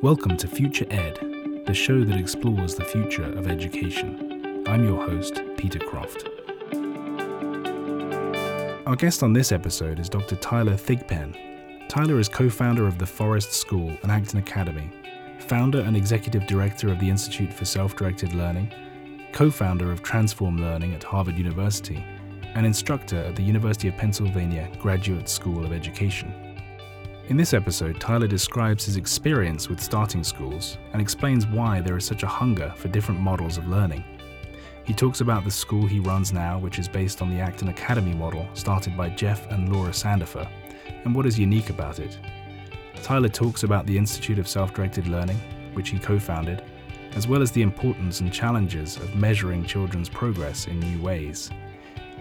Welcome to Future Ed, the show that explores the future of education. I'm your host, Peter Croft. Our guest on this episode is Dr. Tyler Thigpen. Tyler is co founder of the Forest School and Acton Academy, founder and executive director of the Institute for Self Directed Learning, co founder of Transform Learning at Harvard University, and instructor at the University of Pennsylvania Graduate School of Education. In this episode, Tyler describes his experience with starting schools and explains why there is such a hunger for different models of learning. He talks about the school he runs now, which is based on the Acton Academy model started by Jeff and Laura Sandefer, and what is unique about it. Tyler talks about the Institute of Self Directed Learning, which he co founded, as well as the importance and challenges of measuring children's progress in new ways.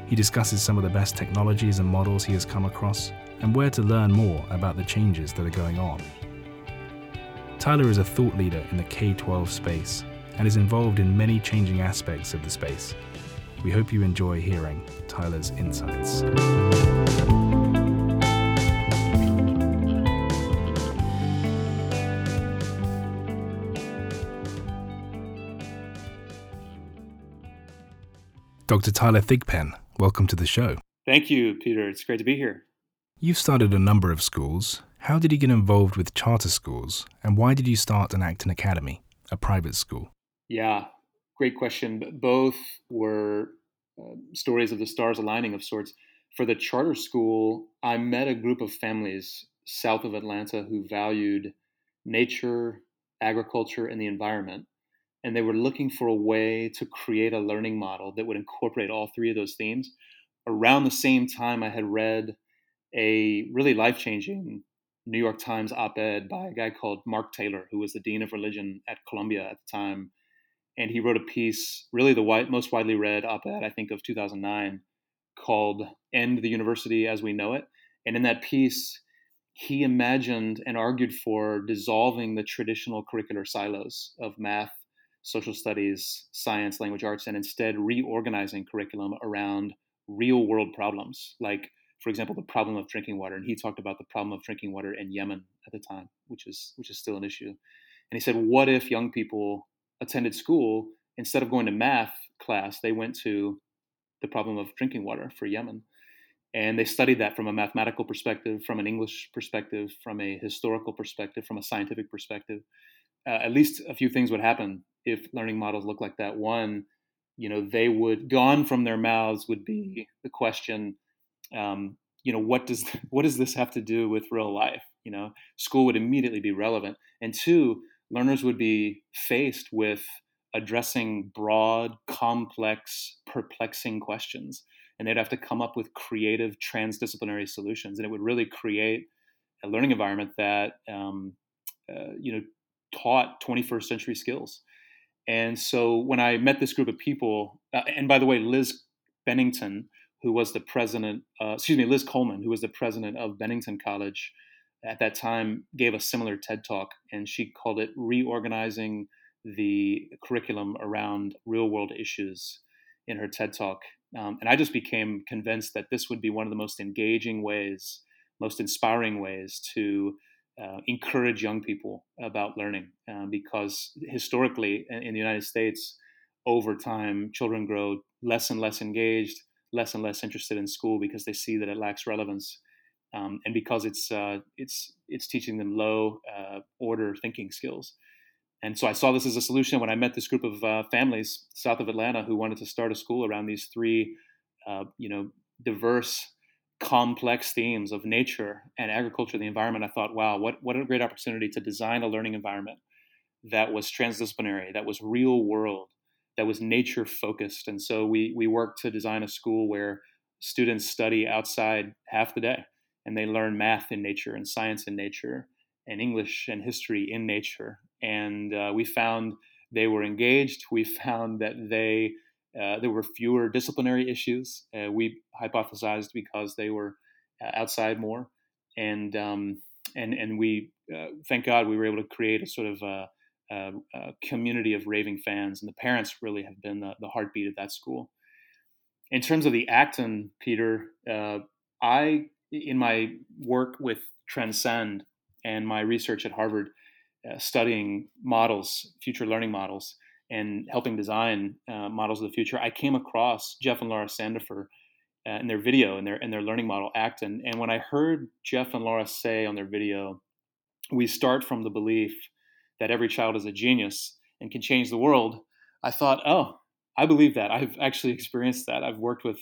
He discusses some of the best technologies and models he has come across and where to learn more about the changes that are going on. Tyler is a thought leader in the K 12 space and is involved in many changing aspects of the space. We hope you enjoy hearing Tyler's insights. Dr. Tyler Thigpen, welcome to the show. Thank you, Peter. It's great to be here. You've started a number of schools. How did you get involved with charter schools, and why did you start an Acton Academy, a private school? Yeah, great question. Both were uh, stories of the stars aligning of sorts. For the charter school, I met a group of families south of Atlanta who valued nature, agriculture, and the environment. And they were looking for a way to create a learning model that would incorporate all three of those themes. Around the same time, I had read a really life changing New York Times op ed by a guy called Mark Taylor, who was the Dean of Religion at Columbia at the time. And he wrote a piece, really the most widely read op ed, I think, of 2009, called End the University as We Know It. And in that piece, he imagined and argued for dissolving the traditional curricular silos of math, social studies, science, language arts, and instead reorganizing curriculum around real world problems like for example, the problem of drinking water. And he talked about the problem of drinking water in Yemen at the time, which is which is still an issue. And he said, what if young people attended school instead of going to math class, they went to the problem of drinking water for Yemen. And they studied that from a mathematical perspective, from an English perspective, from a historical perspective, from a scientific perspective. Uh, at least a few things would happen if learning models look like that. One, you know, they would gone from their mouths would be the question, um, you know what does what does this have to do with real life you know? School would immediately be relevant. And two learners would be faced with addressing broad complex perplexing questions and they'd have to come up with creative transdisciplinary solutions and it would really create a learning environment that um, uh, you know taught 21st century skills. And so when i met this group of people uh, and by the way liz bennington who was the president, uh, excuse me, Liz Coleman, who was the president of Bennington College at that time, gave a similar TED talk, and she called it Reorganizing the Curriculum Around Real World Issues in her TED talk. Um, and I just became convinced that this would be one of the most engaging ways, most inspiring ways to uh, encourage young people about learning, uh, because historically in, in the United States, over time, children grow less and less engaged less and less interested in school because they see that it lacks relevance, um, and because it's uh, it's it's teaching them low uh, order thinking skills. And so I saw this as a solution when I met this group of uh, families south of Atlanta who wanted to start a school around these three, uh, you know, diverse, complex themes of nature and agriculture, the environment. I thought, wow, what what a great opportunity to design a learning environment that was transdisciplinary, that was real world, that was nature focused. And so we we worked to design a school where students study outside half the day and they learn math in nature and science in nature and English and history in nature. And uh, we found they were engaged. We found that they uh, there were fewer disciplinary issues. Uh, we hypothesized because they were uh, outside more, and um, and and we uh, thank God we were able to create a sort of uh, a, a community of raving fans, and the parents really have been the, the heartbeat of that school. In terms of the Acton, Peter, uh, I, in my work with Transcend and my research at Harvard, uh, studying models, future learning models, and helping design uh, models of the future, I came across Jeff and Laura Sandefer uh, in their video and their in their learning model Acton. And when I heard Jeff and Laura say on their video, "We start from the belief that every child is a genius and can change the world," I thought, "Oh, I believe that. I've actually experienced that. I've worked with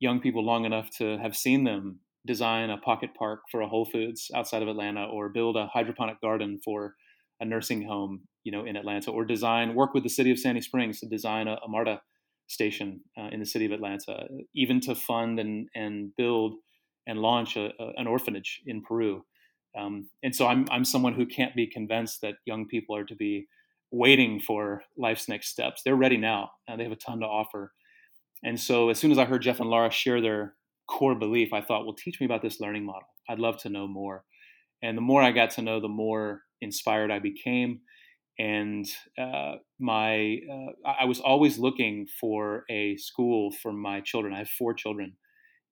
young people long enough to have seen them design a pocket park for a Whole Foods outside of Atlanta or build a hydroponic garden for a nursing home, you know, in Atlanta, or design work with the city of Sandy Springs to design a, a MARTA station uh, in the city of Atlanta, even to fund and and build and launch a, a, an orphanage in Peru. Um, and so I'm I'm someone who can't be convinced that young people are to be waiting for life's next steps. They're ready now. and they have a ton to offer. And so as soon as I heard Jeff and Laura share their core belief, I thought, well, teach me about this learning model. I'd love to know more. And the more I got to know, the more inspired I became. And uh, my, uh, I was always looking for a school for my children. I have four children,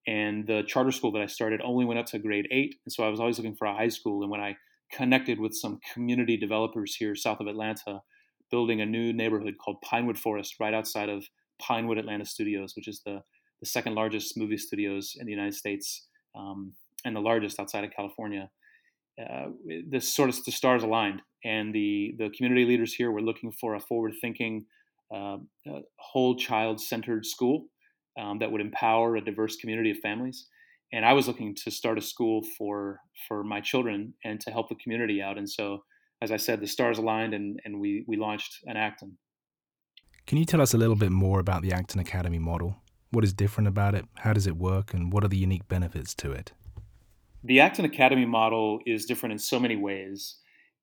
and the charter school that I started only went up to grade eight. And so I was always looking for a high school. And when I connected with some community developers here south of Atlanta, building a new neighborhood called Pinewood Forest right outside of Pinewood Atlanta Studios, which is the, the second largest movie studios in the United States um, and the largest outside of California. Uh, this sort of the stars aligned, and the the community leaders here were looking for a forward thinking, uh, whole child centered school um, that would empower a diverse community of families. And I was looking to start a school for for my children and to help the community out. And so, as I said, the stars aligned, and and we we launched an Acton. Can you tell us a little bit more about the Acton Academy model? What is different about it? How does it work? And what are the unique benefits to it? The Acton Academy model is different in so many ways.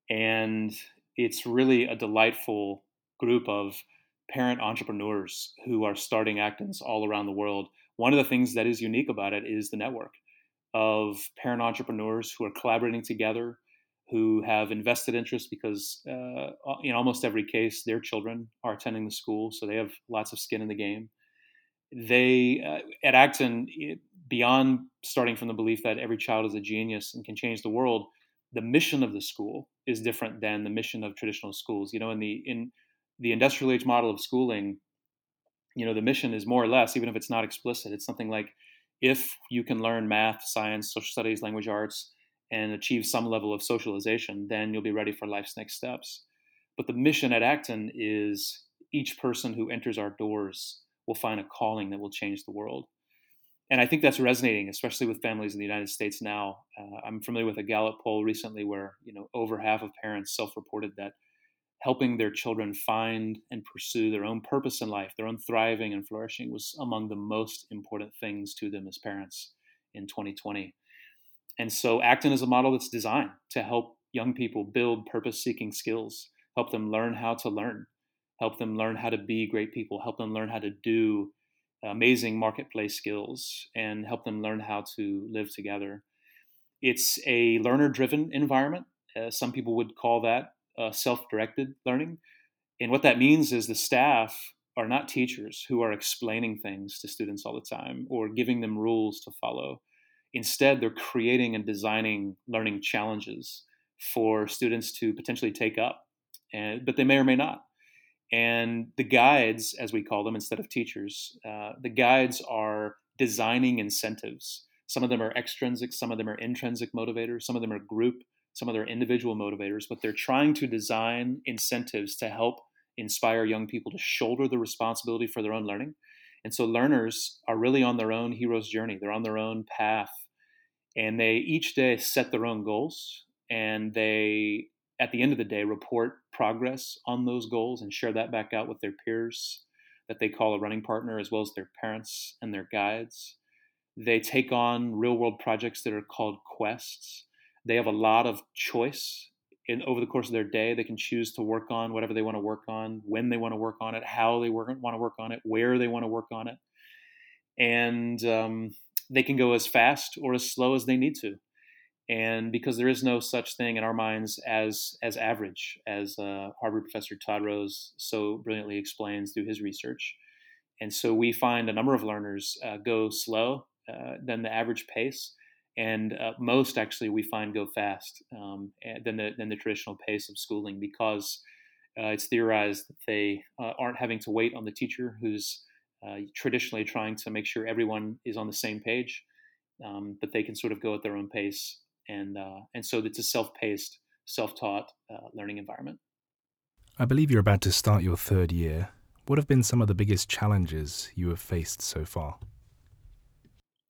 And it's really a delightful group of parent entrepreneurs who are starting Actons all around the world. One of the things that is unique about it is the network of parent entrepreneurs who are collaborating together, who have invested interest because uh, in almost every case their children are attending the school, so they have lots of skin in the game. They uh, at Acton, beyond starting from the belief that every child is a genius and can change the world, the mission of the school is different than the mission of traditional schools. You know, in the in the industrial age model of schooling, you know, the mission is more or less, even if it's not explicit, it's something like if you can learn math, science, social studies, language arts, and achieve some level of socialization, then you'll be ready for life's next steps. But the mission at Acton is each person who enters our doors will find a calling that will change the world. And I think that's resonating, especially with families in the United States now. Uh, I'm familiar with a Gallup poll recently where you know over half of parents self-reported that helping their children find and pursue their own purpose in life, their own thriving and flourishing, was among the most important things to them as parents in 2020. And so Acton is a model that's designed to help young people build purpose seeking skills, help them learn how to learn, help them learn how to be great people, help them learn how to do amazing marketplace skills, and help them learn how to live together. It's a learner driven environment. Uh, some people would call that uh, self directed learning. And what that means is the staff are not teachers who are explaining things to students all the time or giving them rules to follow. Instead, they're creating and designing learning challenges for students to potentially take up, and, but they may or may not. And the guides, as we call them instead of teachers, uh, the guides are designing incentives. Some of them are extrinsic, some of them are intrinsic motivators, some of them are group, some of them are individual motivators, but they're trying to design incentives to help inspire young people to shoulder the responsibility for their own learning. And so learners are really on their own hero's journey. They're on their own path and they each day set their own goals and they at the end of the day report progress on those goals and share that back out with their peers that they call a running partner as well as their parents and their guides they take on real world projects that are called quests they have a lot of choice in over the course of their day. They can choose to work on whatever they want to work on when they want to work on it how they work, want to work on it where they want to work on it. And um, they can go as fast or as slow as they need to. And because there is no such thing in our minds as as average as uh, harvard professor todd rose so brilliantly explains through his research. And so we find a number of learners uh, go slow uh, than the average pace and uh, most actually we find go fast um, than the than the traditional pace of schooling because uh, it's theorized that they uh, aren't having to wait on the teacher who's uh, traditionally trying to make sure everyone is on the same page, um, but they can sort of go at their own pace, and uh, and so it's a self-paced, self-taught uh, learning environment. I believe you're about to start your third year. What have been some of the biggest challenges you have faced so far?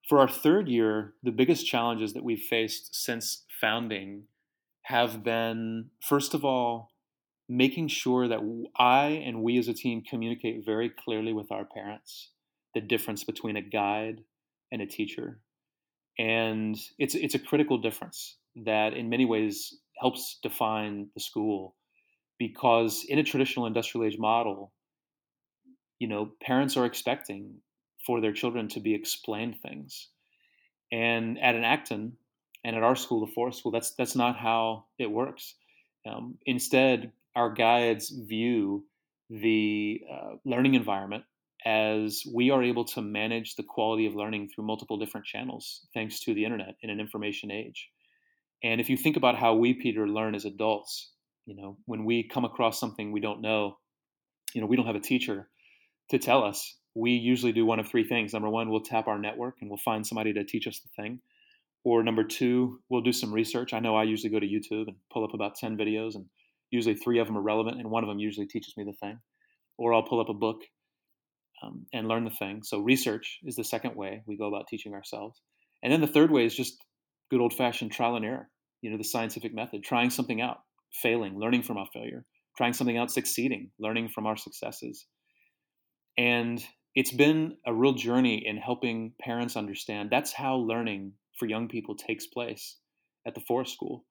For our third year, the biggest challenges that we've faced since founding have been, first of all, making sure that I and we as a team communicate very clearly with our parents the difference between a guide and a teacher. And it's it's a critical difference that in many ways helps define the school because in a traditional industrial age model, you know, parents are expecting for their children to be explained things. And at an Acton and at our school, the Forest School, that's that's not how it works. Um, instead, our guides view the uh, learning environment as we are able to manage the quality of learning through multiple different channels thanks to the internet in an information age. And if you think about how we, Peter, learn as adults, you know, when we come across something we don't know, you know, we don't have a teacher to tell us. We usually do one of three things. Number one, we'll tap our network and we'll find somebody to teach us the thing. Or number two, we'll do some research. I know I usually go to YouTube and pull up about 10 videos and usually three of them are relevant, and one of them usually teaches me the thing. Or I'll pull up a book um, and learn the thing. So research is the second way we go about teaching ourselves. And then the third way is just good old fashioned trial and error. You know, the scientific method, trying something out, failing, learning from our failure, trying something out, succeeding, learning from our successes. And it's been a real journey in helping parents understand that's how learning for young people takes place at the Forest School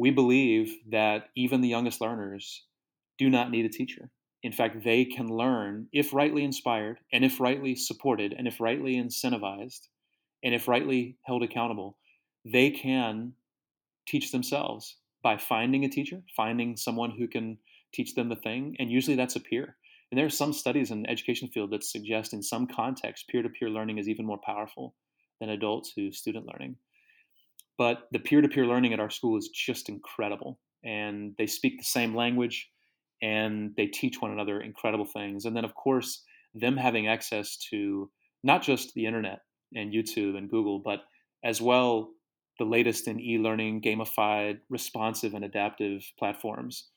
we believe that even the youngest learners do not need a teacher. In fact, they can learn if rightly inspired and if rightly supported and if rightly incentivized and if rightly held accountable, they can teach themselves by finding a teacher, finding someone who can teach them the thing, and usually that's a peer. And there are some studies in the education field that suggest in some contexts peer-to-peer learning is even more powerful than adult to student learning. But the peer to peer learning at our school is just incredible. And they speak the same language and they teach one another incredible things. And then, of course, them having access to not just the internet and YouTube and Google, but as well the latest in e learning, gamified, responsive, and adaptive platforms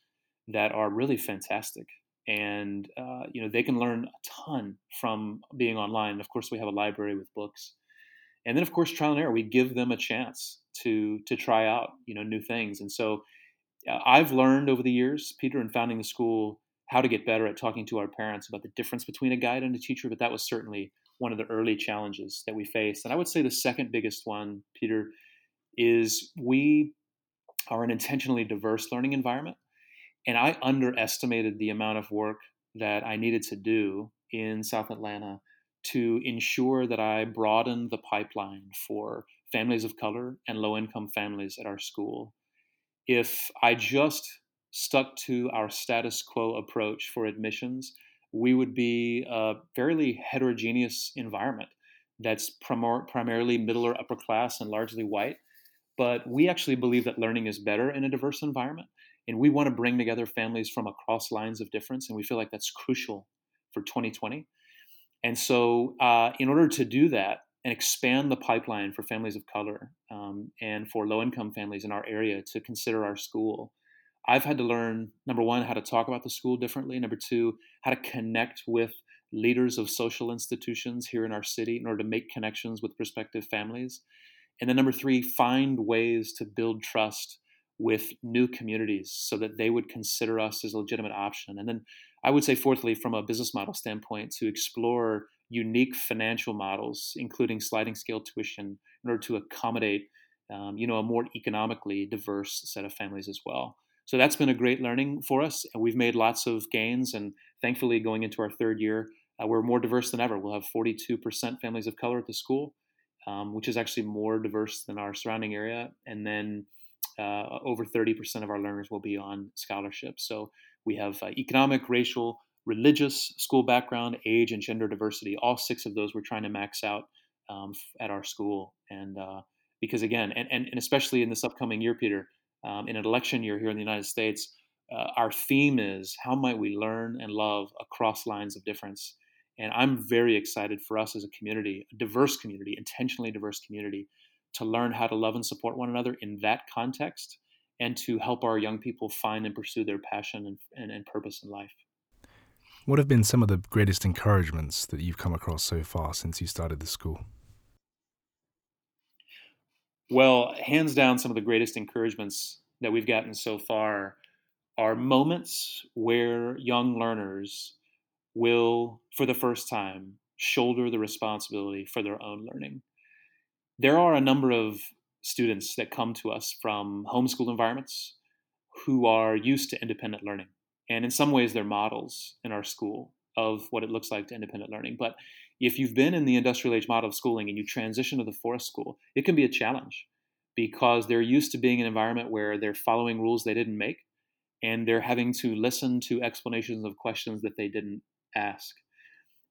that are really fantastic. And uh, you know they can learn a ton from being online. Of course, we have a library with books, and then of course trial and error. We give them a chance to to try out you know new things. And so uh, I've learned over the years, Peter, in founding the school, how to get better at talking to our parents about the difference between a guide and a teacher. But that was certainly one of the early challenges that we faced. And I would say the second biggest one, Peter, is we are an intentionally diverse learning environment. And I underestimated the amount of work that I needed to do in South Atlanta to ensure that I broadened the pipeline for families of color and low income families at our school. If I just stuck to our status quo approach for admissions, we would be a fairly heterogeneous environment that's primar- primarily middle or upper class and largely white. But we actually believe that learning is better in a diverse environment. And we want to bring together families from across lines of difference. And we feel like that's crucial for 2020. And so, uh, in order to do that, and expand the pipeline for families of color um, and for low income families in our area to consider our school. I've had to learn, number one, how to talk about the school differently. Number two, how to connect with leaders of social institutions here in our city in order to make connections with prospective families. And then number three, find ways to build trust with new communities so that they would consider us as a legitimate option. And then I would say, fourthly, from a business model standpoint, to explore unique financial models, including sliding scale tuition, in order to accommodate, um, you know, a more economically diverse set of families as well. So that's been a great learning for us, and we've made lots of gains. And thankfully, going into our third year, uh, we're more diverse than ever. We'll have 42% families of color at the school, um, which is actually more diverse than our surrounding area. And then uh, over 30% of our learners will be on scholarships. So we have uh, economic, racial, religious, school background, age, and gender diversity. All six of those we're trying to max out um, at our school. And uh, because again, and, and, and especially in this upcoming year, Peter, um, in an election year here in the United States, uh, our theme is how might we learn and love across lines of difference. And I'm very excited for us as a community, a diverse community, intentionally diverse community, to learn how to love and support one another in that context and to help our young people find and pursue their passion and, and, and purpose in life. What have been some of the greatest encouragements that you've come across so far since you started the school? Well, hands down, some of the greatest encouragements that we've gotten so far are moments where young learners will, for the first time, shoulder the responsibility for their own learning. There are a number of students that come to us from homeschool environments who are used to independent learning. And in some ways, they're models in our school of what it looks like to independent learning. But if you've been in the industrial age model of schooling and you transition to the forest school, it can be a challenge because they're used to being in an environment where they're following rules they didn't make and they're having to listen to explanations of questions that they didn't ask.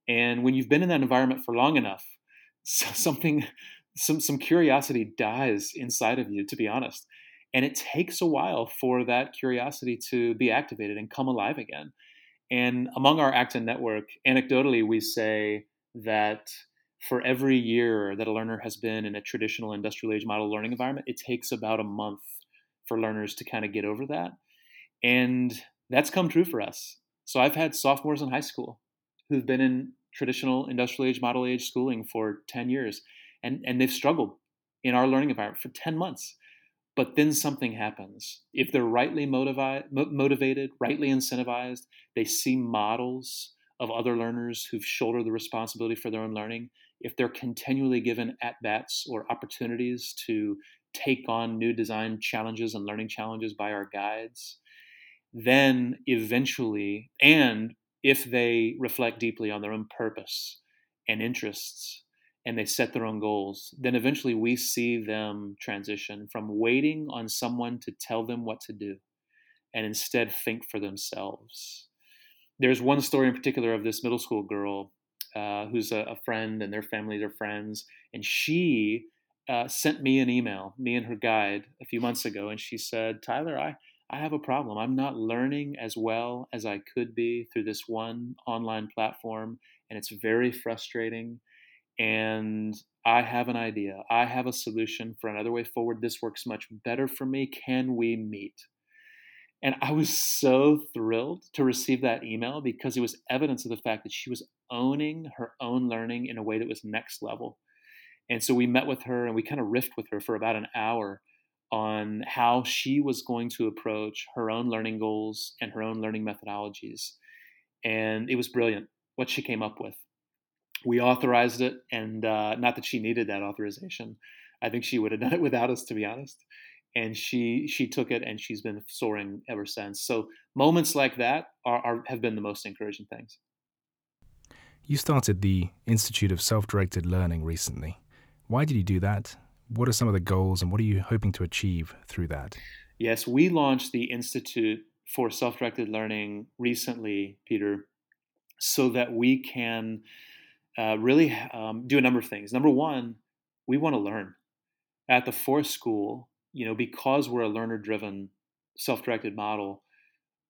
And when you've been in that environment for long enough, something some some curiosity dies inside of you to be honest. And it takes a while for that curiosity to be activated and come alive again. And among our acton network anecdotally we say that for every year that a learner has been in a traditional industrial age model learning environment it takes about a month for learners to kind of get over that. And that's come true for us. So i've had sophomores in high school who've been in traditional industrial age model age schooling for 10 years and and they've struggled in our learning environment for 10 months. But then something happens. If they're rightly motivi- motivated rightly incentivized they see models of other learners who've shouldered the responsibility for their own learning. If they're continually given at bats or opportunities to take on new design challenges and learning challenges by our guides then eventually and if they reflect deeply on their own purpose and interests and they set their own goals, then eventually we see them transition from waiting on someone to tell them what to do and instead think for themselves. There's one story in particular of this middle school girl uh, who's a, a, friend and their families are friends, and she uh, sent me an email, me and her guide, a few months ago, and she said, Tyler, I, I have a problem. I'm not learning as well as I could be through this one online platform, and it's very frustrating and I have an idea. I have a solution for another way forward. This works much better for me. Can we meet? And I was so thrilled to receive that email because it was evidence of the fact that she was owning her own learning in a way that was next level. And so we met with her and we kind of riffed with her for about an hour on how she was going to approach her own learning goals and her own learning methodologies. And it was brilliant what she came up with we authorized it, and uh, not that she needed that authorization. I think she would have done it without us, to be honest. And she she took it, and she's been soaring ever since. So moments like that are, are have been the most encouraging things. You started the Institute of Self-Directed Learning recently. Why did you do that? What are some of the goals, and what are you hoping to achieve through that? Yes, we launched the Institute for Self-Directed Learning recently, Peter, so that we can uh, really um, do a number of things. Number one, we want to learn. At the Forest School, you know, because we're a learner-driven, self-directed model,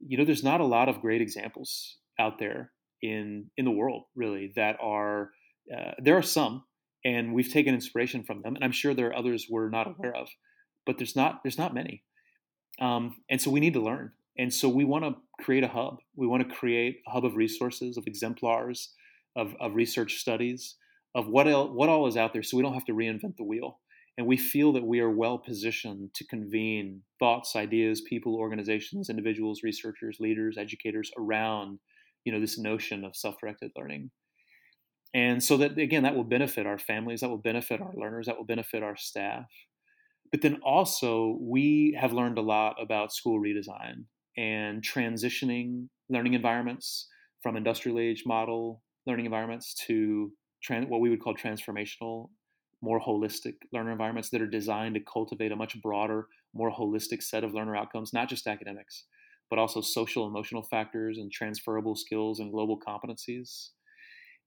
you know, there's not a lot of great examples out there in in the world really that are. Uh, there are some, and we've taken inspiration from them, and I'm sure there are others we're not aware of, but there's not there's not many, um, and so we need to learn. And so we want to create a hub. We want to create a hub of resources, of exemplars, of, of research studies of what, el- what all is out there so we don't have to reinvent the wheel. And we feel that we are well positioned to convene thoughts, ideas, people, organizations, individuals, researchers, leaders, educators around you know, this notion of self directed learning. And so that, again, that will benefit our families, that will benefit our learners, that will benefit our staff. But then also, we have learned a lot about school redesign and transitioning learning environments from industrial age model learning environments to trans- what we would call transformational, more holistic learner environments that are designed to cultivate a much broader, more holistic set of learner outcomes, not just academics, but also social emotional factors and transferable skills and global competencies.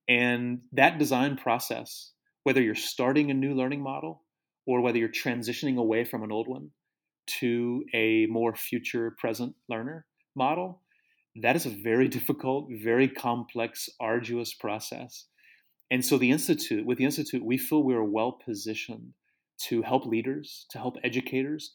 And that design process, whether you're starting a new learning model or whether you're transitioning away from an old one to a more future present learner model, that is a very difficult, very complex, arduous process. And so the Institute, with the Institute, we feel we are well positioned to help leaders, to help educators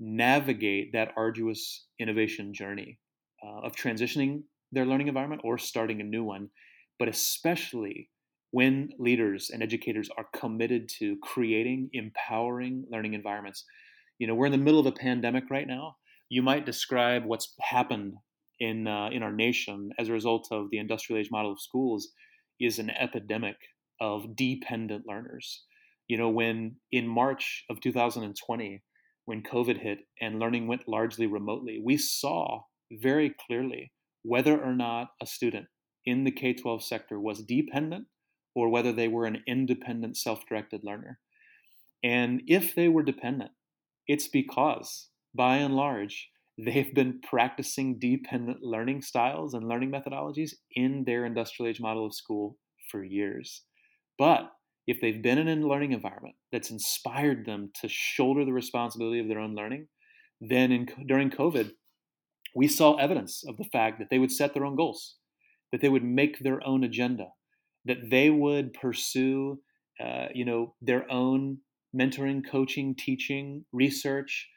navigate that arduous innovation journey uh, of transitioning their learning environment or starting a new one, but especially when leaders and educators are committed to creating empowering learning environments. You know, we're in the middle of a pandemic right now. You might describe what's happened in uh, in our nation as a result of the industrial age model of schools is an epidemic of dependent learners. You know, when in March of 2020, when COVID hit and learning went largely remotely, we saw very clearly whether or not a student in the K 12 sector was dependent or whether they were an independent, self directed learner. And if they were dependent, it's because, by and large, they've been practicing dependent learning styles and learning methodologies in their industrial age model of school for years. But if they've been in a learning environment that's inspired them to shoulder the responsibility of their own learning, then in, during COVID, we saw evidence of the fact that they would set their own goals, that they would make their own agenda, that they would pursue, uh, you know, their own mentoring, coaching, teaching, research,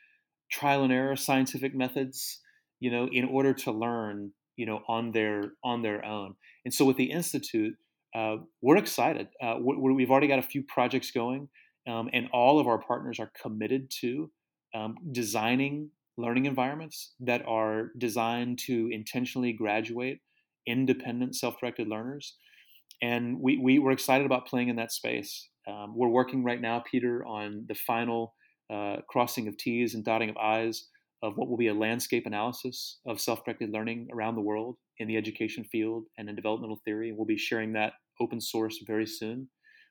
trial and error, scientific methods, you know, in order to learn, you know, on their on their own. And so with the institute, uh, we're excited. Uh, we have already got a few projects going, um, and all of our partners are committed to um, designing learning environments that are designed to intentionally graduate independent, self-directed learners. And we, we we're excited about playing in that space. Um, we're working right now, Peter, on the final uh, crossing of T's and dotting of I's of what will be a landscape analysis of self-directed learning around the world in the education field and in developmental theory. We'll be sharing that open source very soon.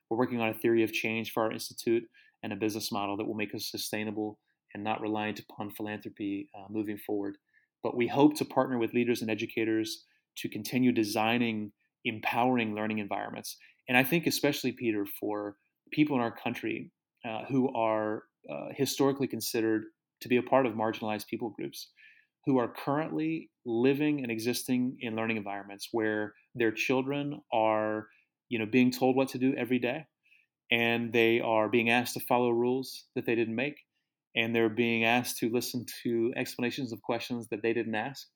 We're working on a theory of change for our institute and a business model that will make us sustainable and not reliant upon philanthropy uh, moving forward. But we hope to partner with leaders and educators to continue designing empowering learning environments. And I think, especially, Peter, for people in our country uh, who are uh, historically considered to be a part of marginalized people groups who are currently living and existing in learning environments where their children are you know being told what to do every day and they are being asked to follow rules that they didn't make and they're being asked to listen to explanations of questions that they didn't ask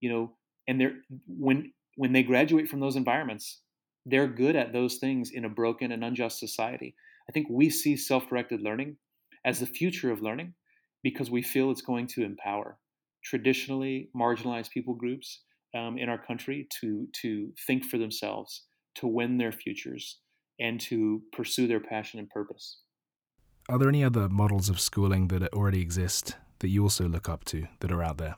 you know and they're when when they graduate from those environments they're good at those things in a broken and unjust society. I think we see self-directed learning as the future of learning because we feel it's going to empower traditionally marginalized people groups um, in our country to to think for themselves, to win their futures, and to pursue their passion and purpose. Are there any other models of schooling that already exist that you also look up to that are out there?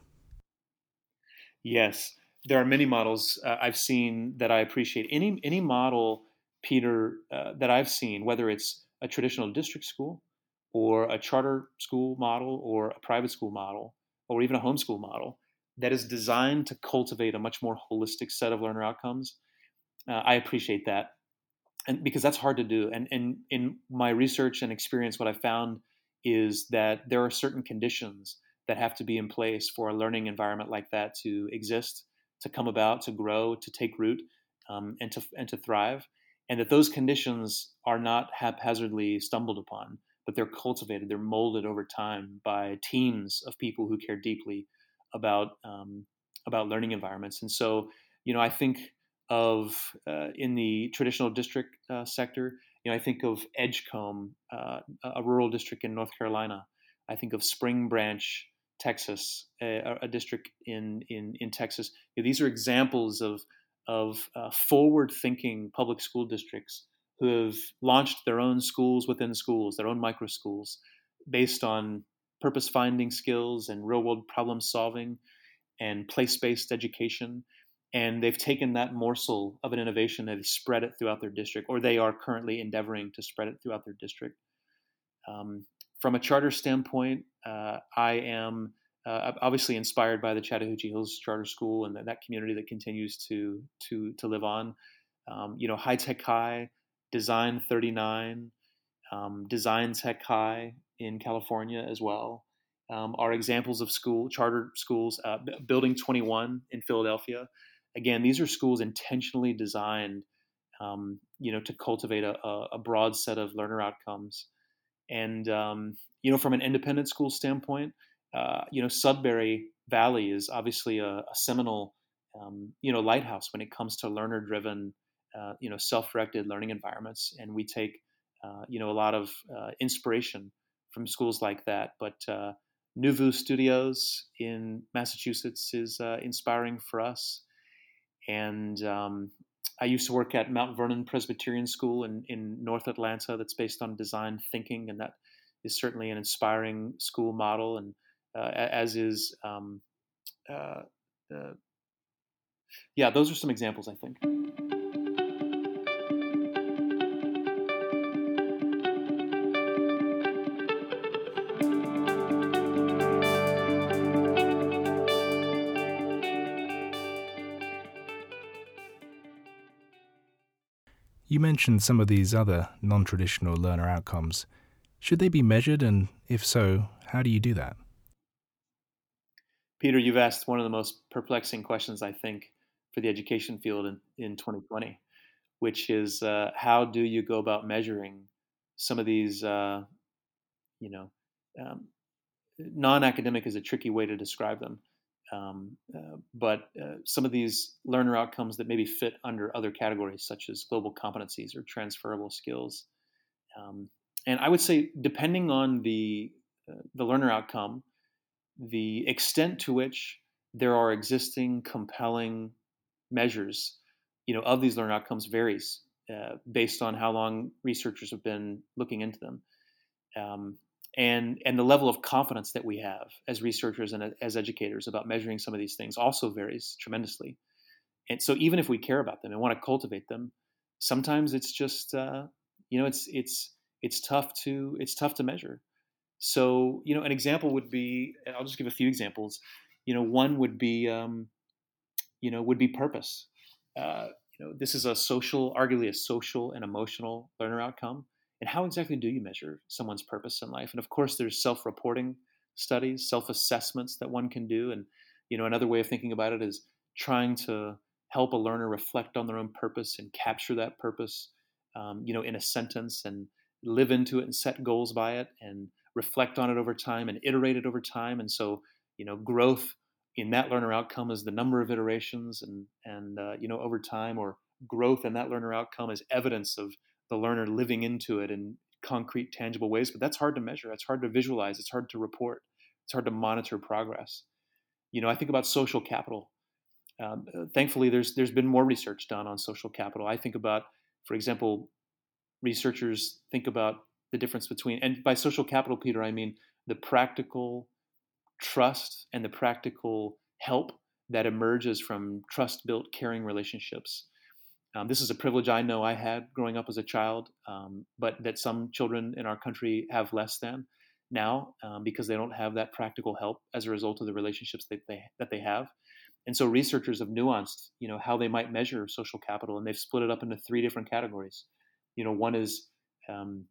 Yes, there are many models uh, I've seen that I appreciate. Any any model, Peter, uh, that I've seen, whether it's a traditional district school or a charter school model or a private school model or even a homeschool model that is designed to cultivate a much more holistic set of learner outcomes, uh, I appreciate that. And because that's hard to do. And, and in my research and experience, what I found is that there are certain conditions that have to be in place for a learning environment like that to exist, to come about, to grow, to take root, um, and to and to thrive, and that those conditions are not haphazardly stumbled upon but they're cultivated, they're molded over time by teams of people who care deeply about um, about learning environments. And so, you know, I think of uh, in the traditional district uh, sector, you know, I think of Edgecombe, uh, a rural district in North Carolina. I think of Spring Branch, Texas, a, a district in in in Texas. You know, these are examples of of uh, forward-thinking public school districts who have launched their own schools within schools, their own micro schools, based on purpose finding skills and real world problem solving and place based education. And they've taken that morsel of an innovation and they've spread it throughout their district, or they are currently endeavoring to spread it throughout their district. Um, from a charter standpoint, uh, I am uh, obviously inspired by the Chattahoochee Hills Charter School and that, that community that continues to to to live on. Um, you know, High Tech High Design 39, um, Design Tech High in California as well um, are examples of school charter schools. Uh, Building 21 in Philadelphia. Again, these are schools intentionally designed, um, you know, to cultivate a, a, broad set of learner outcomes. And um, you know, from an independent school standpoint, uh, you know, Sudbury Valley is obviously a, a seminal, um, you know, lighthouse when it comes to learner-driven, uh, you know, self-directed learning environments. And we take, uh, you know, a lot of uh, inspiration from schools like that. But uh, Nuvu Studios in Massachusetts is uh, inspiring for us. And um, I used to work at Mount Vernon Presbyterian School in, in North Atlanta that's based on design thinking, and that is certainly an inspiring school model, and uh, as is, um, uh, uh, yeah, those are some examples, I think. You mentioned some of these other non traditional learner outcomes. Should they be measured, and if so, how do you do that? Peter, you've asked one of the most perplexing questions, I think, for the education field in, in 2020, which is uh, how do you go about measuring some of these, uh, you know, um, non academic is a tricky way to describe them. Um, uh, but uh, some of these learner outcomes that maybe fit under other categories, such as global competencies or transferable skills. Um, and I would say, depending on the uh, the learner outcome, the extent to which there are existing compelling measures, you know, of these learner outcomes varies uh, based on how long researchers have been looking into them. Um, and and the level of confidence that we have as researchers and as educators about measuring some of these things also varies tremendously. And so even if we care about them and want to cultivate them sometimes it's just uh, you know it's it's it's tough to it's tough to measure. So you know an example would be i'll just give a few examples you know one would be um, you know would be purpose. Uh, you know this is a social arguably a social and emotional learner outcome and how exactly do you measure someone's purpose in life? And of course, there's self-reporting studies, self-assessments that one can do. And you know, another way of thinking about it is trying to help a learner reflect on their own purpose and capture that purpose, um, you know, in a sentence and live into it and set goals by it and reflect on it over time and iterate it over time. And so, you know, growth in that learner outcome is the number of iterations and and uh, you know over time, or growth in that learner outcome is evidence of the learner living into it in concrete, tangible ways. But that's hard to measure. It's hard to visualize. It's hard to report. It's hard to monitor progress. You know, I think about social capital. Um, uh, thankfully, there's there's been more research done on social capital. I think about, for example, researchers think about the difference between, and by social capital, Peter, I mean the practical trust and the practical help that emerges from trust-built, caring relationships um, this is a privilege I know I had growing up as a child, um, but that some children in our country have less than now um, because they don't have that practical help as a result of the relationships that they that they have. And so researchers have nuanced, you know, how they might measure social capital, and they've split it up into three different categories. You know, one is um,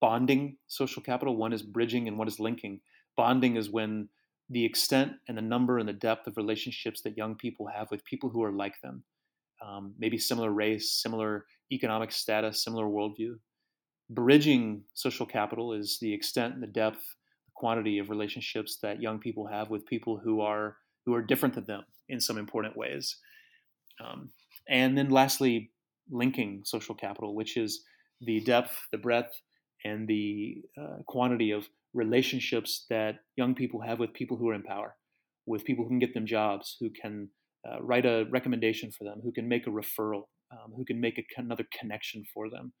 bonding social capital, one is bridging, and one is linking. Bonding is when the extent and the number and the depth of relationships that young people have with people who are like them um, maybe similar race, similar economic status, similar worldview. Bridging social capital is the extent and the depth, the quantity of relationships that young people have with people who are who are different than them in some important ways. Um, and then lastly, linking social capital, which is the depth, the breadth, and the uh, quantity of relationships that young people have with people who are in power, with people who can get them jobs, who can uh, write a recommendation for them, who can make a referral, um, who can make a, another connection for them.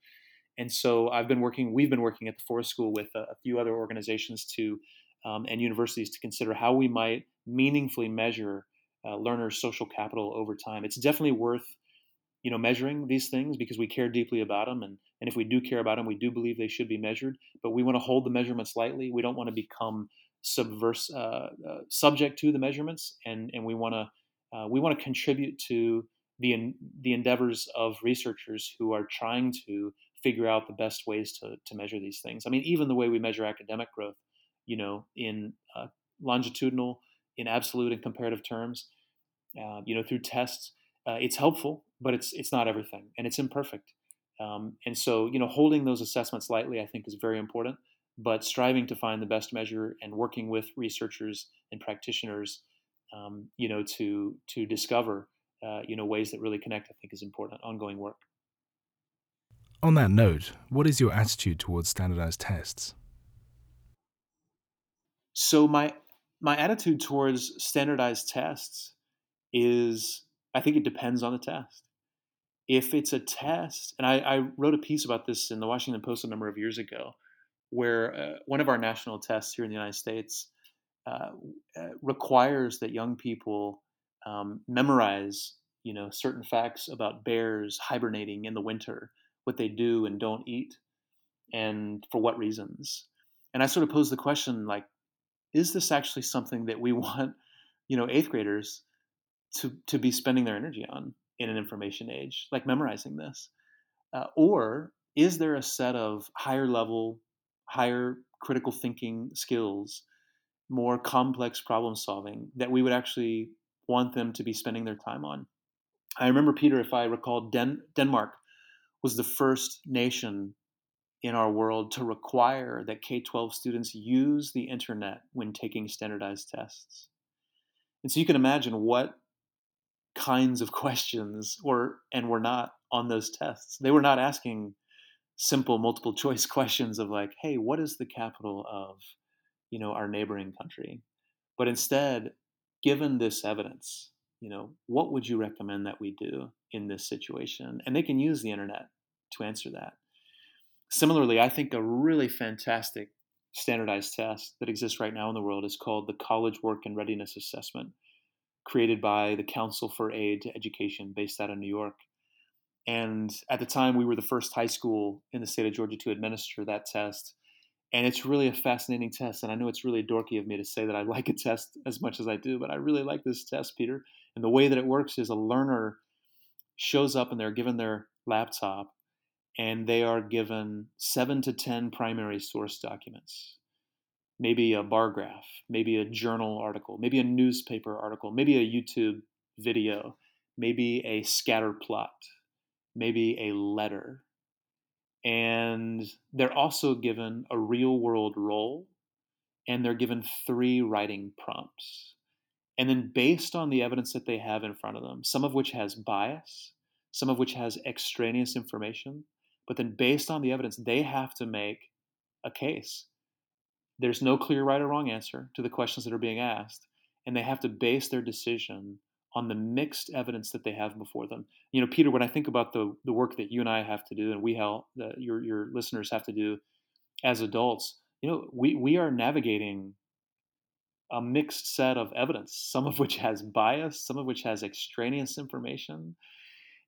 And so I've been working, we've been working at the Forest School with a, a few other organizations to um, and universities to consider how we might meaningfully measure uh, learners' social capital over time. It's definitely worth you know measuring these things because we care deeply about them and and if we do care about them we do believe they should be measured but we want to hold the measurements lightly we don't want to become subverse uh, uh, subject to the measurements and and we want to uh, we want to contribute to the the endeavors of researchers who are trying to figure out the best ways to, to measure these things. I mean, even the way we measure academic growth, you know, in uh, longitudinal, in absolute and comparative terms, uh, you know, through tests, uh, it's helpful, but it's it's not everything, and it's imperfect. Um, and so, you know, holding those assessments lightly, I think, is very important. But striving to find the best measure and working with researchers and practitioners, um, you know, to to discover, uh, you know, ways that really connect, I think, is important. Ongoing work. On that note, what is your attitude towards standardized tests? So my my attitude towards standardized tests is I think it depends on the test. If it's a test, and I, I wrote a piece about this in the Washington Post a number of years ago, where uh, one of our national tests here in the United States uh, uh, requires that young people um, memorize, you know, certain facts about bears hibernating in the winter, what they do and don't eat, and for what reasons. And I sort of pose the question, like, is this actually something that we want, you know, eighth graders to to be spending their energy on in an information age, like memorizing this, uh, or is there a set of higher level, higher critical thinking skills, more complex problem solving that we would actually want them to be spending their time on? I remember Peter, if I recall, Den- Denmark was the first nation in our world to require that K 12 students use the internet when taking standardized tests. And so you can imagine what kinds of questions were and were not on those tests. They were not asking simple multiple choice questions of like, hey, what is the capital of, you know, our neighboring country? But instead, given this evidence, you know, what would you recommend that we do in this situation? And they can use the internet to answer that. Similarly, I think a really fantastic standardized test that exists right now in the world is called the College Work and Readiness Assessment, created by the Council for Aid to Education based out of New York. And at the time, we were the first high school in the state of Georgia to administer that test. And it's really a fascinating test. And I know it's really dorky of me to say that I like a test as much as I do, but I really like this test, Peter. And the way that it works is a learner shows up and they're given their laptop and they are given seven to 10 primary source documents. Maybe a bar graph, maybe a journal article, maybe a newspaper article, maybe a YouTube video, maybe a scatter plot, maybe a letter. And they're also given a real world role and they're given three writing prompts. And then, based on the evidence that they have in front of them, some of which has bias, some of which has extraneous information, but then, based on the evidence, they have to make a case. There's no clear right or wrong answer to the questions that are being asked, and they have to base their decision on the mixed evidence that they have before them. You know, Peter, when I think about the the work that you and I have to do, and we help that your your listeners have to do as adults, you know, we we are navigating a mixed set of evidence, some of which has bias, some of which has extraneous information,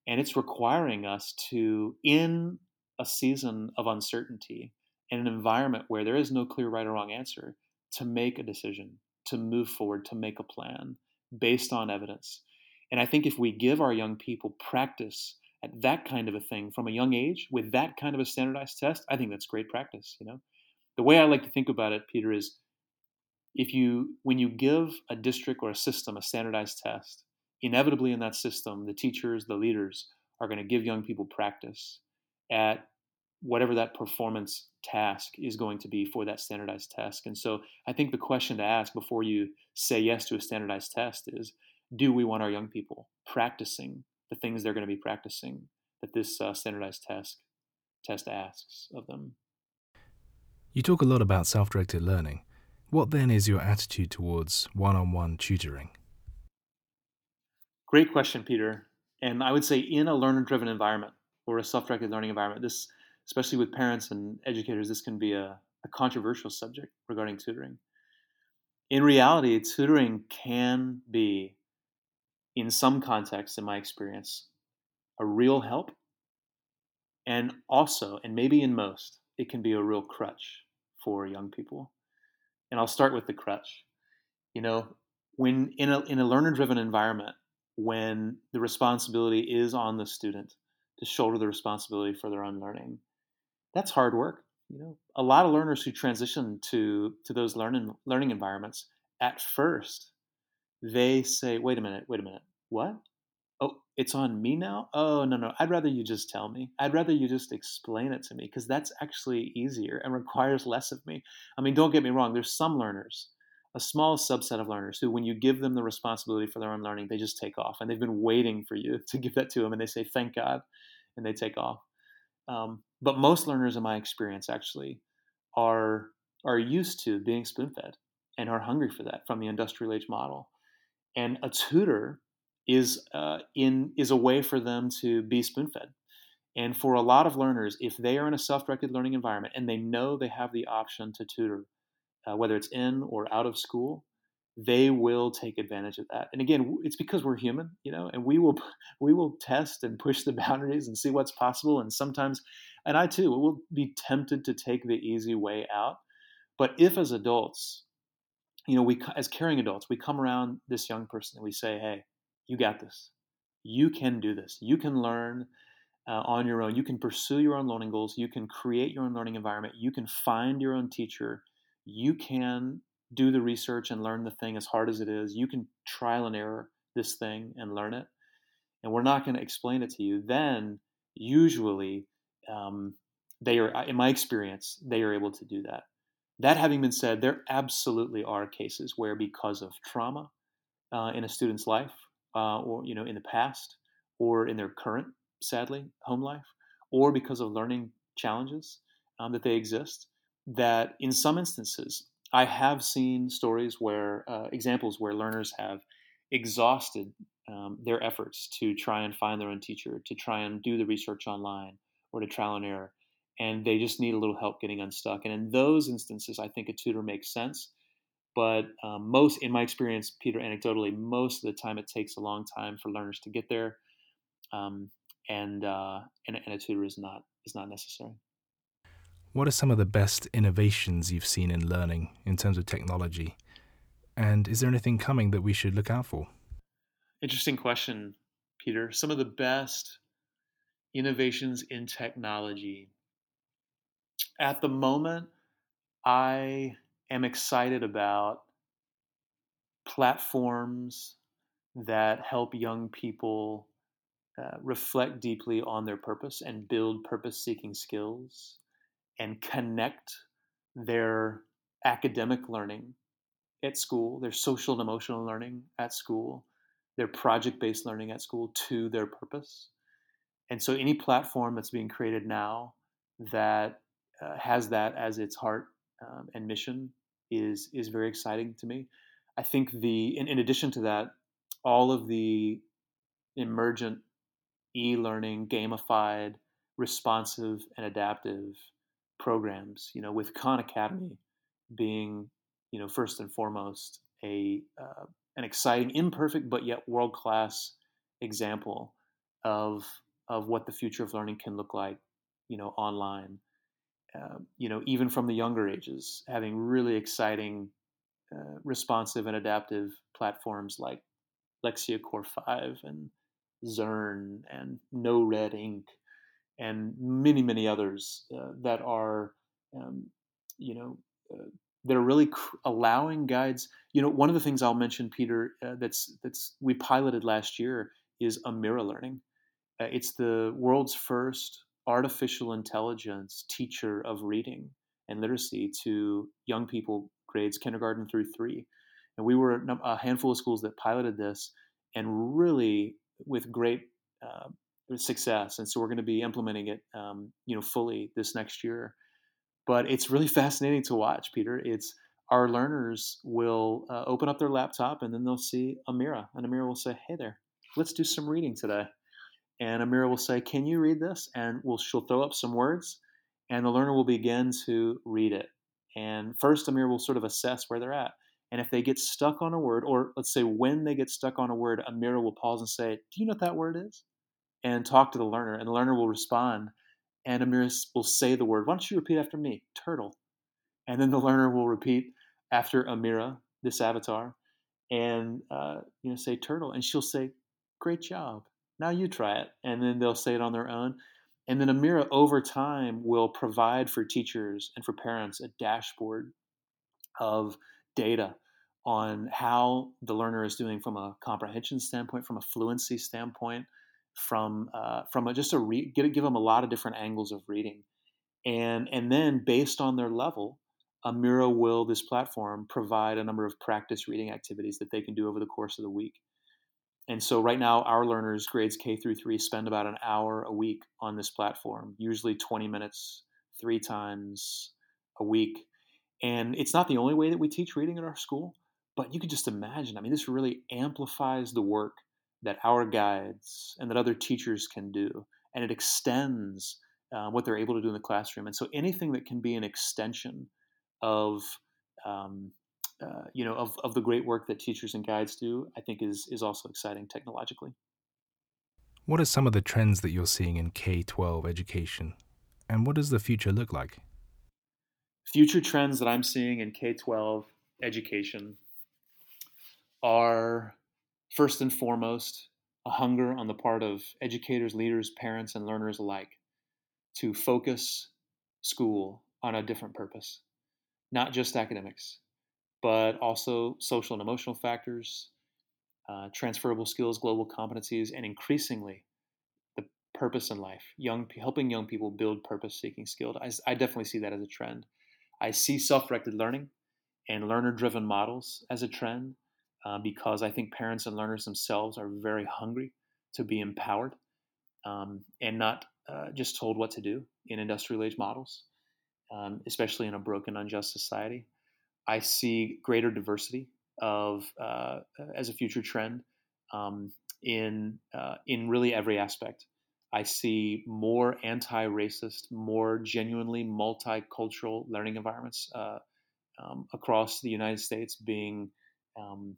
and it's requiring us to, in a season of uncertainty in an environment where there is no clear right or wrong answer to make a decision, to move forward, to make a plan based on evidence. And I think if we give our young people practice at that kind of a thing from a young age with that kind of a standardized test, I think that's great practice, you know. The way I like to think about it, Peter, is if you when you give a district or a system a standardized test, inevitably in that system, the teachers, the leaders are going to give young people practice at whatever that performance task is going to be for that standardized test. And so I think the question to ask before you say yes to a standardized test is do we want our young people practicing the things they're going to be practicing that this uh, standardized test test asks of them? You talk a lot about self-directed learning. What then is your attitude towards one-on-one tutoring? Great question, Peter. And I would say in a learner-driven environment, or a self-directed learning environment. This, especially with parents and educators, this can be a, a controversial subject regarding tutoring. In reality, tutoring can be, in some contexts, in my experience, a real help, and also, and maybe in most, it can be a real crutch for young people. And I'll start with the crutch. You know, when in a in a learner driven environment, when the responsibility is on the student to shoulder the responsibility for their own learning. That's hard work. You know, a lot of learners who transition to to those learning learning environments at first, they say, "Wait a minute, wait a minute, what? Oh, it's on me now? Oh no, no, I'd rather you just tell me. I'd rather you just explain it to me because that's actually easier and requires less of me. I mean, don't get me wrong. There's some learners a small subset of learners who, when you give them the responsibility for their own learning, they just take off. And they've been waiting for you to give that to them. And they say, thank God. And they take off. Um, but most learners, in my experience, actually are, are used to being spoon fed and are hungry for that from the industrial age model. And a tutor is, uh, in, is a way for them to be spoon fed. And for a lot of learners, if they are in a self directed learning environment and they know they have the option to tutor, uh, whether it's in or out of school, they will take advantage of that. And again, it's because we're human, you know, and we will we will test and push the boundaries and see what's possible. And sometimes, and I too will be tempted to take the easy way out. But if as adults, you know, we as caring adults, we come around this young person and we say, "Hey, you got this. You can do this. You can learn." Uh, on your own. You can pursue your own learning goals. You can create your own learning environment. You can find your own teacher you can do the research and learn the thing as hard as it is. You can trial and error this thing and learn it. And we're not going to explain it to you. Then, usually, um, they are, in my experience, they are able to do that. That having been said, there absolutely are cases where, because of trauma uh, in a student's life, uh, or you know, in the past, or in their current, sadly, home life, or because of learning challenges um, that they exist, that in some instances, I have seen stories where, uh, examples where learners have exhausted um, their efforts to try and find their own teacher, to try and do the research online, or to trial and error, and they just need a little help getting unstuck. And in those instances, I think a tutor makes sense. But um, most, in my experience, Peter, anecdotally, most of the time it takes a long time for learners to get there, um, and, uh, and and a tutor is not is not necessary. What are some of the best innovations you've seen in learning in terms of technology? And is there anything coming that we should look out for? Interesting question, Peter. Some of the best innovations in technology. At the moment, I am excited about platforms that help young people uh, reflect deeply on their purpose and build purpose seeking skills and connect their academic learning at school, their social and emotional learning at school, their project based learning at school to their purpose. And so, any platform that's being created now that uh, has that as its heart um, and mission is is very exciting to me. I think the in, in addition to that, all of the emergent e-learning, gamified, responsive, and adaptive programs, you know, with Khan Academy being, you know, first and foremost a uh, an exciting, imperfect but yet world class example of of what the future of learning can look like, you know, online. Uh, you know, even from the younger ages, having really exciting, uh, responsive and adaptive platforms like Lexia Core Five and Zearn and No Red Ink and many many others uh, that are um, you know uh, that are really cr- allowing guides. You know one of the things i'll mention peter uh, that's that's we piloted last year is amira learning. Uh, it's the world's first artificial intelligence teacher of reading and literacy to young people grades kindergarten through three. And we were a handful of schools that piloted this and really with great uh, success, and so we're going to be implementing it, um, you know, fully this next year. But it's really fascinating to watch, Peter. It's our learners will uh, open up their laptop and then they'll see Amira, and Amira will say, "Hey there, let's do some reading today." And Amira will say, "Can you read this?" And we'll she'll throw up some words, and the learner will begin to read it. And first, Amira will sort of assess where they're at. And if they get stuck on a word, or let's say when they get stuck on a word, Amira will pause and say, Do you know what that word is? And talk to the learner, and the learner will respond. And Amira will say the word, Why don't you repeat after me? Turtle. And then the learner will repeat after Amira, this avatar, and uh, you know say turtle, and she'll say, "Great job! Now you try it." And then they'll say it on their own. And then Amira over time will provide for teachers and for parents a dashboard of data on how the learner is doing from a comprehension standpoint, from a fluency standpoint, from uh, from a, just a re- give, give them a lot of different angles of reading, and and then based on their level, Amira will this platform provide a number of practice reading activities that they can do over the course of the week. And so right now, our learners, grades K through three, spend about an hour a week on this platform, usually 20 minutes, three times a week. And it's not the only way that we teach reading in our school, but you can just imagine. I mean, this really amplifies the work that our guides and that other teachers can do, and it extends uh, what they're able to do in the classroom. And so anything that can be an extension of um, uh, you know of, of the great work that teachers and guides do, I think is is also exciting technologically. What are some of the trends that you're seeing in K twelve education, and what does the future look like? Future trends that I'm seeing in K twelve education are first and foremost a hunger on the part of educators, leaders, parents, and learners alike to focus school on a different purpose, not just academics, but also social and emotional factors, uh, transferable skills, global competencies, and increasingly the purpose in life. Young, helping young people build purpose-seeking skills. I, I definitely see that as a trend. I see self-directed learning and learner-driven models as a trend uh, because I think parents and learners themselves are very hungry to be empowered um, and not uh, just told what to do in industrial age models, um, especially in a broken, unjust society. I see greater diversity of uh, as a future trend um, in uh, in really every aspect. I see more anti-racist, more genuinely multicultural learning environments uh, um, across the United States being um,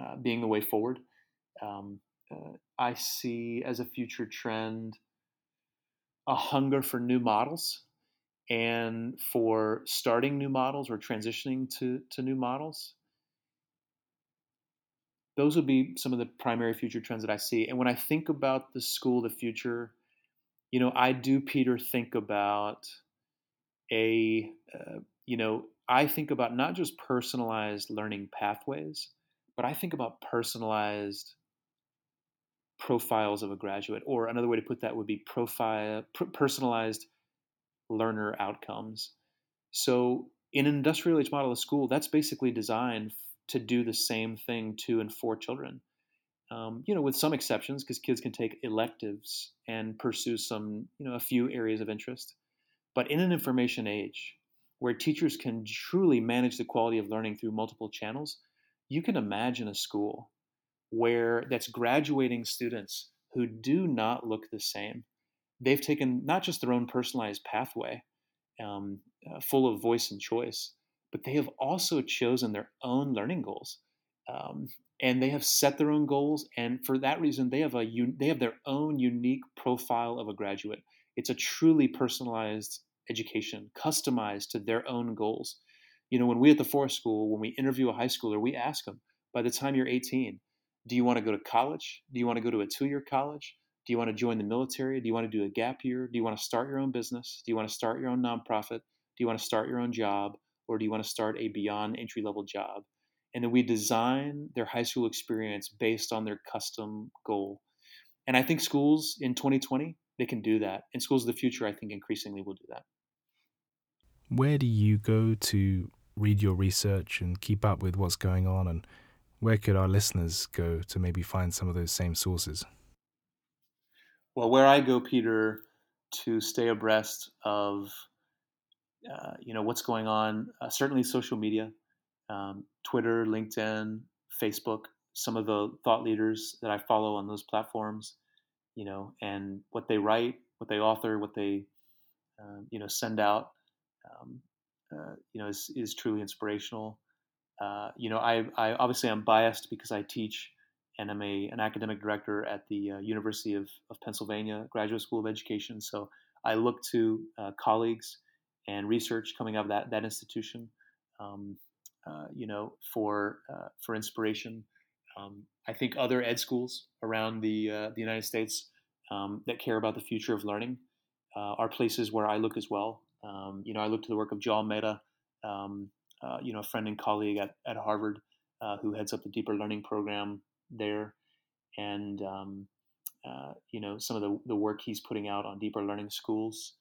uh, being the way forward. Um, uh, I see as a future trend a hunger for new models and for starting new models or transitioning to, to new models. Those would be some of the primary future trends that I see. And when I think about the school of the future, you know, I do, Peter, think about a, uh, you know, I think about not just personalized learning pathways, but I think about personalized profiles of a graduate, or another way to put that would be profile personalized learner outcomes. So, in an industrial age model of school, that's basically designed to do the same thing to and for children. Um, you know, with some exceptions, because kids can take electives and pursue some, you know, a few areas of interest. But in an information age, where teachers can truly manage the quality of learning through multiple channels, you can imagine a school where that's graduating students who do not look the same. They've taken not just their own personalized pathway, um, uh, full of voice and choice, but they have also chosen their own learning goals, um, and they have set their own goals. And for that reason, they have a un- they have their own unique profile of a graduate. It's a truly personalized education, customized to their own goals. You know, when we at the Forest School, when we interview a high schooler, we ask them, by the time you're 18, do you want to go to college? Do you want to go to a two year college? Do you want to join the military? Do you want to do a gap year? Do you want to start your own business? Do you want to start your own nonprofit? Do you want to start your own job? Or do you want to start a beyond entry level job? And then we design their high school experience based on their custom goal. And I think schools in 2020, they can do that. And schools of the future, I think increasingly will do that. Where do you go to read your research and keep up with what's going on? And where could our listeners go to maybe find some of those same sources? Well, where I go, Peter, to stay abreast of uh, you know what's going on, uh, certainly social media, um, Twitter, LinkedIn, Facebook, some of the thought leaders that I follow on those platforms, you know, and what they write, what they author, what they uh, you know send out um, uh, you know, is, is truly inspirational. Uh, you know, I, I obviously I'm biased because I teach and I'm a, an academic director at the uh, University of, of Pennsylvania Graduate School of Education. So I look to uh, colleagues and research coming out of that, that institution, um, uh, you know, for, uh, for inspiration. Um, I think other ed schools around the, the United States um, that care about the future of learning are places where I look as well. Um, you know, I look to the work of Jal Mehta, um, uh, you know, a friend and colleague at, at Harvard uh, who heads up the deeper learning program there, and um, uh, you know some of the, the work he's putting out on deeper learning schools,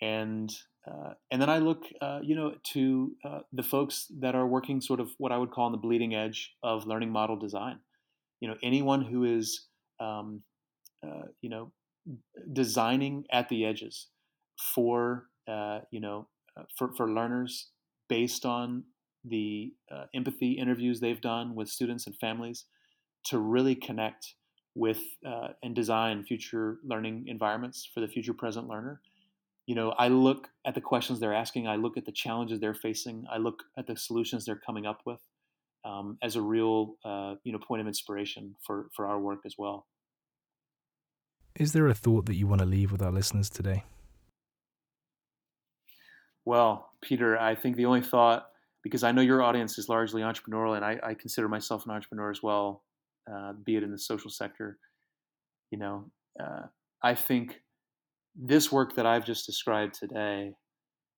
and uh, and then I look, uh, you know, to the folks that are working sort of what I would call on the bleeding edge of learning model design. You know, anyone who is um, you know designing at the edges for uh, you know uh, for, for learners based on the uh, empathy interviews they've done with students and families to really connect with uh, and design future learning environments for the future present learner you know i look at the questions they're asking i look at the challenges they're facing i look at the solutions they're coming up with um, as a real uh, you know point of inspiration for for our work as well is there a thought that you want to leave with our listeners today? Well, Peter, I think the only thought, because I know your audience is largely entrepreneurial, and I, I consider myself an entrepreneur as well, uh, be it in the social sector. You know, uh, I think this work that I've just described today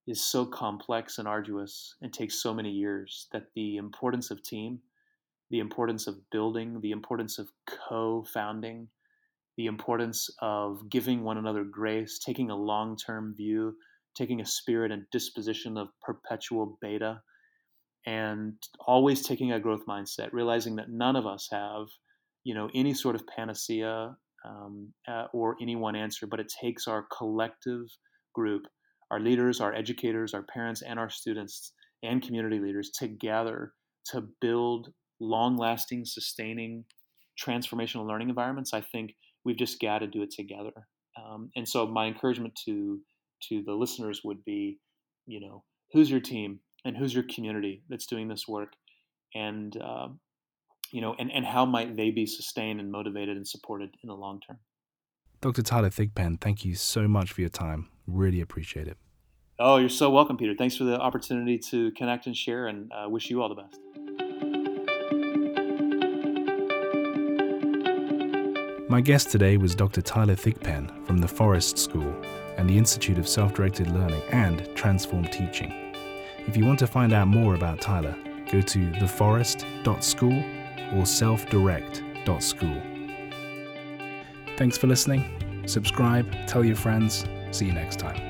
is so complex and arduous and takes so many years that the importance of team, the importance of building, the importance of co founding, the importance of giving one another grace, taking a long term view, taking a spirit and disposition of perpetual beta, and always taking a growth mindset, realizing that none of us have, you know, any sort of panacea um, uh, or any one answer, but it takes our collective group, our leaders, our educators, our parents, and our students and community leaders together to build long lasting, sustaining, transformational learning environments. I think we've just got to do it together. Um, and so my encouragement to to the listeners would be, you know, who's your team and who's your community that's doing this work, and uh, you know, and and how might they be sustained and motivated and supported in the long term. Dr. Tyler Thigpen, thank you so much for your time. Really appreciate it. Oh, you're so welcome, Peter. Thanks for the opportunity to connect and share, and uh, wish you all the best. My guest today was Dr. Tyler Thigpen from the Forest School and the Institute of Self Directed Learning and Transformed Teaching. If you want to find out more about Tyler, go to theforest.school or selfdirect.school. Thanks for listening. Subscribe, tell your friends. See you next time.